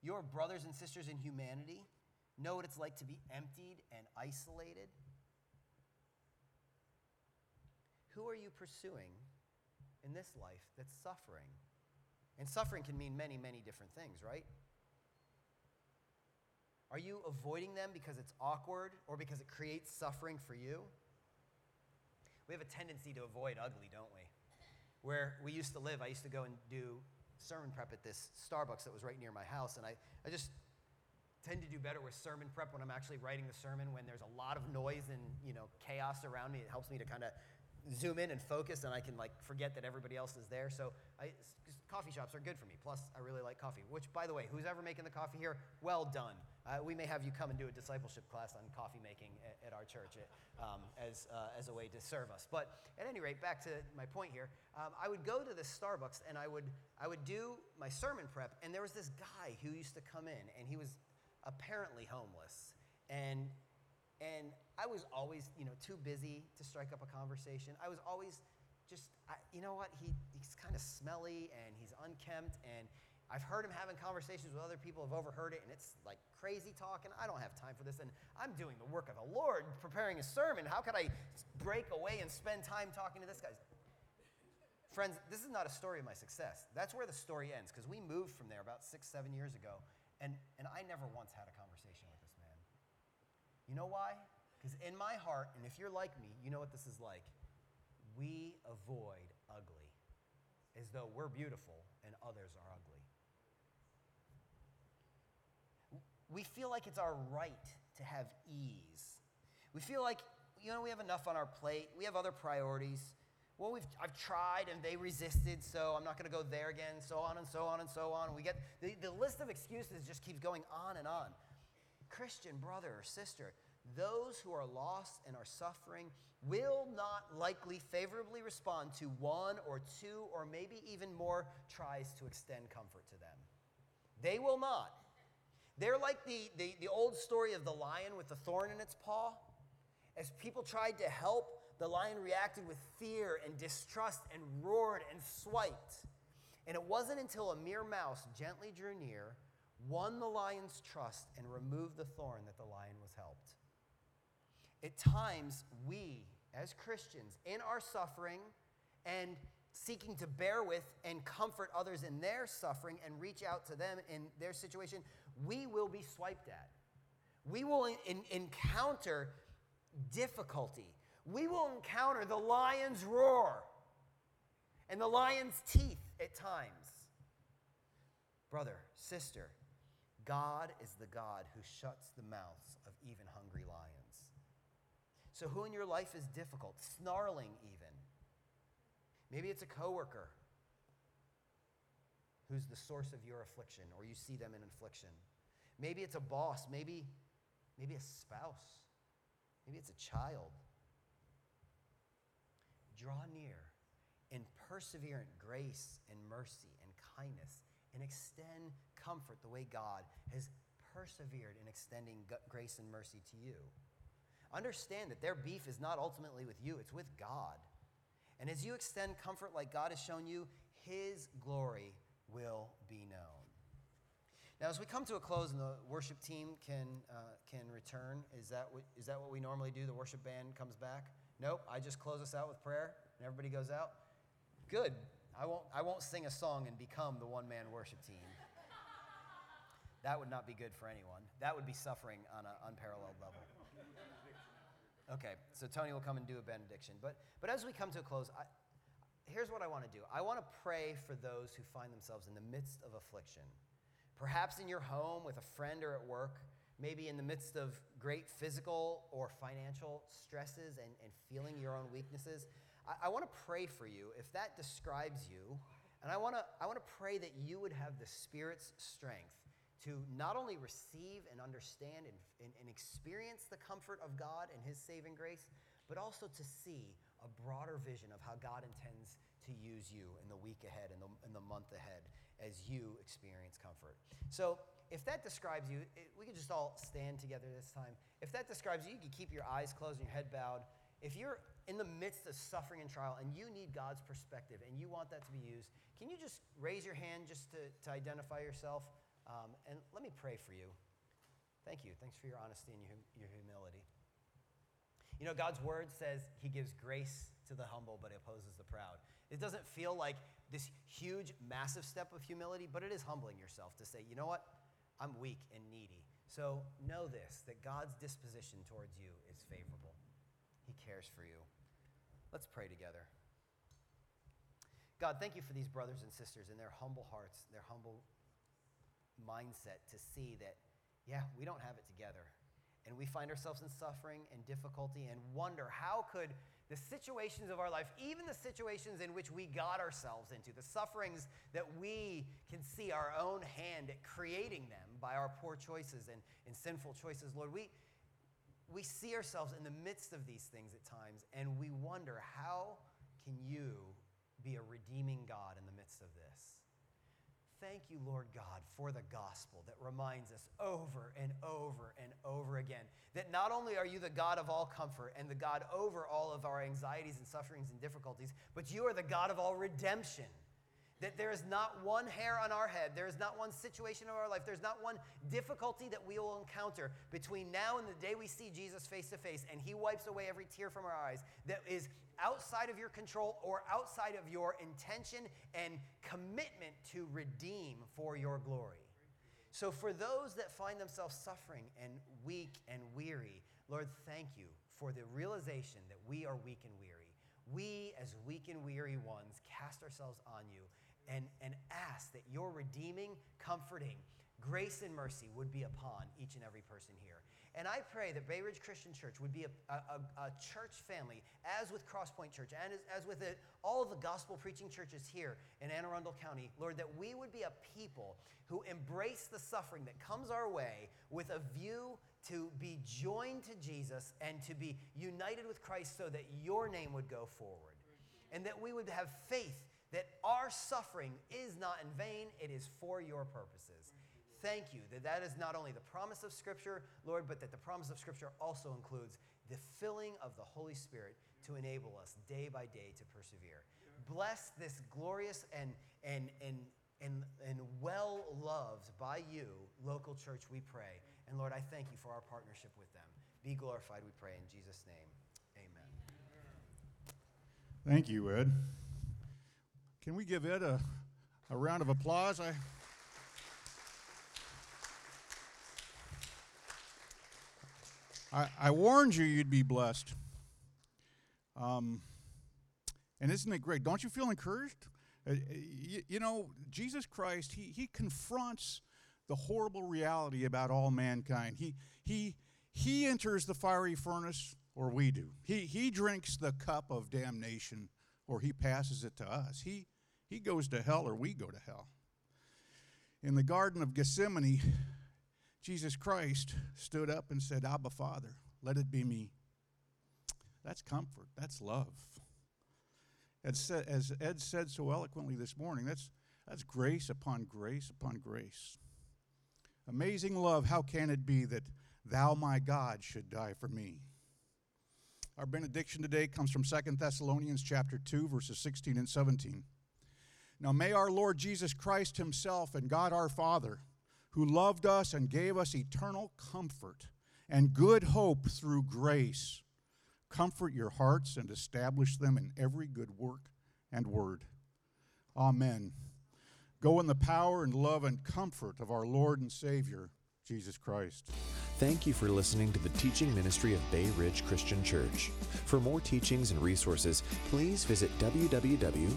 Your brothers and sisters in humanity know what it's like to be emptied and isolated. Who are you pursuing in this life that's suffering? And suffering can mean many, many different things, right? Are you avoiding them because it's awkward or because it creates suffering for you? We have a tendency to avoid ugly, don't we? Where we used to live, I used to go and do sermon prep at this Starbucks that was right near my house, and I, I just tend to do better with sermon prep when I'm actually writing the sermon when there's a lot of noise and you know chaos around me. It helps me to kind of zoom in and focus and I can like forget that everybody else is there. So I, coffee shops are good for me. Plus, I really like coffee. Which, by the way, who's ever making the coffee here? Well done. Uh, we may have you come and do a discipleship class on coffee making at, at our church um, as, uh, as a way to serve us. But at any rate, back to my point here, um, I would go to this Starbucks and I would I would do my sermon prep, and there was this guy who used to come in, and he was apparently homeless, and and I was always, you know, too busy to strike up a conversation. I was always just, I, you know what, he, he's kind of smelly and he's unkempt. And I've heard him having conversations with other people, have overheard it, and it's like crazy talk, and I don't have time for this. And I'm doing the work of the Lord, preparing a sermon. How could I break away and spend time talking to this guy? Friends, this is not a story of my success. That's where the story ends, because we moved from there about six, seven years ago, and, and I never once had a conversation with this man. You know why? Because in my heart, and if you're like me, you know what this is like. We avoid ugly as though we're beautiful and others are ugly. We feel like it's our right to have ease. We feel like, you know, we have enough on our plate, we have other priorities. Well, we've, I've tried and they resisted, so I'm not going to go there again, so on and so on and so on. We get the, the list of excuses just keeps going on and on. Christian brother or sister, those who are lost and are suffering will not likely favorably respond to one or two or maybe even more tries to extend comfort to them. They will not. They're like the, the, the old story of the lion with the thorn in its paw. As people tried to help, the lion reacted with fear and distrust and roared and swiped. And it wasn't until a mere mouse gently drew near won the lion's trust, and removed the thorn that the lion was helped. At times, we, as Christians, in our suffering and seeking to bear with and comfort others in their suffering and reach out to them in their situation, we will be swiped at. We will in- encounter difficulty. We will encounter the lion's roar and the lion's teeth at times. Brother, sister, God is the God who shuts the mouths of even. So, who in your life is difficult, snarling even? Maybe it's a coworker who's the source of your affliction, or you see them in affliction. Maybe it's a boss, maybe, maybe a spouse, maybe it's a child. Draw near in perseverant grace and mercy and kindness and extend comfort the way God has persevered in extending grace and mercy to you. Understand that their beef is not ultimately with you, it's with God. And as you extend comfort like God has shown you, His glory will be known. Now, as we come to a close and the worship team can, uh, can return, is that, what, is that what we normally do? The worship band comes back? Nope, I just close us out with prayer and everybody goes out? Good. I won't, I won't sing a song and become the one man worship team. That would not be good for anyone. That would be suffering on an unparalleled level. Okay, so Tony will come and do a benediction. But, but as we come to a close, I, here's what I want to do I want to pray for those who find themselves in the midst of affliction. Perhaps in your home with a friend or at work, maybe in the midst of great physical or financial stresses and, and feeling your own weaknesses. I, I want to pray for you if that describes you. And I want to I want to pray that you would have the Spirit's strength to not only receive and understand and, and, and, experience the comfort of God and His saving grace, but also to see a broader vision of how God intends to use you in the week ahead and the, in the month ahead as you experience comfort. So, if that describes you, it, we could just all stand together this time. If that describes you, you can keep your eyes closed and your head bowed. If you're in the midst of suffering and trial and you need God's perspective and you want that to be used, can you just raise your hand just to, to identify yourself? Um, and let me pray for you. Thank you. Thanks for your honesty and your, your humility. You know, God's word says he gives grace to the humble, but opposes the proud. It doesn't feel like this huge, massive step of humility, but it is humbling yourself to say, you know what? I'm weak and needy. So know this that God's disposition towards you is favorable. He cares for you. Let's pray together. God, thank you for these brothers and sisters and their humble hearts, their humble mindset to see that, yeah, we don't have it together. And we find ourselves in suffering and difficulty and wonder how could the situations of our life, even the situations in which we got ourselves into, the sufferings that we can see our own hand at creating them by our poor choices and, and sinful choices, Lord, we, we see ourselves in the midst of these things at times and we wonder how can you be a redeeming God in the midst of this? Thank you, Lord God, for the gospel that reminds us over and over and over again that not only are you the God of all comfort and the God over all of our anxieties and sufferings and difficulties, but you are the God of all redemption. That there is not one hair on our head, there is not one situation of our life, there's not one difficulty that we will encounter between now and the day we see Jesus face to face and he wipes away every tear from our eyes that is outside of your control or outside of your intention and commitment to redeem for your glory. So, for those that find themselves suffering and weak and weary, Lord, thank you for the realization that we are weak and weary. We, as weak and weary ones, cast ourselves on you and, and ask that your redeeming, comforting, grace and mercy would be upon each and every person here. And I pray that Bay Ridge Christian Church would be a, a, a church family, as with Crosspoint Church, and as, as with it, all the gospel preaching churches here in Anne Arundel County, Lord, that we would be a people who embrace the suffering that comes our way with a view to be joined to Jesus and to be united with Christ so that your name would go forward. And that we would have faith that our suffering is not in vain, it is for your purposes. Thank you that that is not only the promise of Scripture, Lord, but that the promise of Scripture also includes the filling of the Holy Spirit to enable us day by day to persevere. Bless this glorious and, and, and, and, and well loved by you local church, we pray. And Lord, I thank you for our partnership with them. Be glorified, we pray, in Jesus' name. Amen. Thank you, Ed. Can we give Ed a, a round of applause? I, I, I warned you you'd be blessed. Um, and isn't it great? Don't you feel encouraged? Uh, you, you know, Jesus Christ, he, he confronts the horrible reality about all mankind. He, he, he enters the fiery furnace, or we do. He, he drinks the cup of damnation, or he passes it to us. He, he goes to hell or we go to hell. In the Garden of Gethsemane, Jesus Christ stood up and said, Abba, Father, let it be me. That's comfort. That's love. As, Ed said so eloquently this morning, that's, that's grace upon grace upon grace. Amazing love, how can it be that thou, my God, should die for me? Our benediction today comes from 2 Thessalonians chapter 2 verses 16 and 17. Now may our Lord Jesus Christ himself and God our Father, who loved us and gave us eternal comfort and good hope through grace, comfort your hearts and establish them in every good work and word. Amen. Go in the power and love and comfort of our Lord and Savior, Jesus Christ. Thank you for listening to the teaching ministry of Bay Ridge Christian Church. For more teachings and resources, please visit www.brcc.church.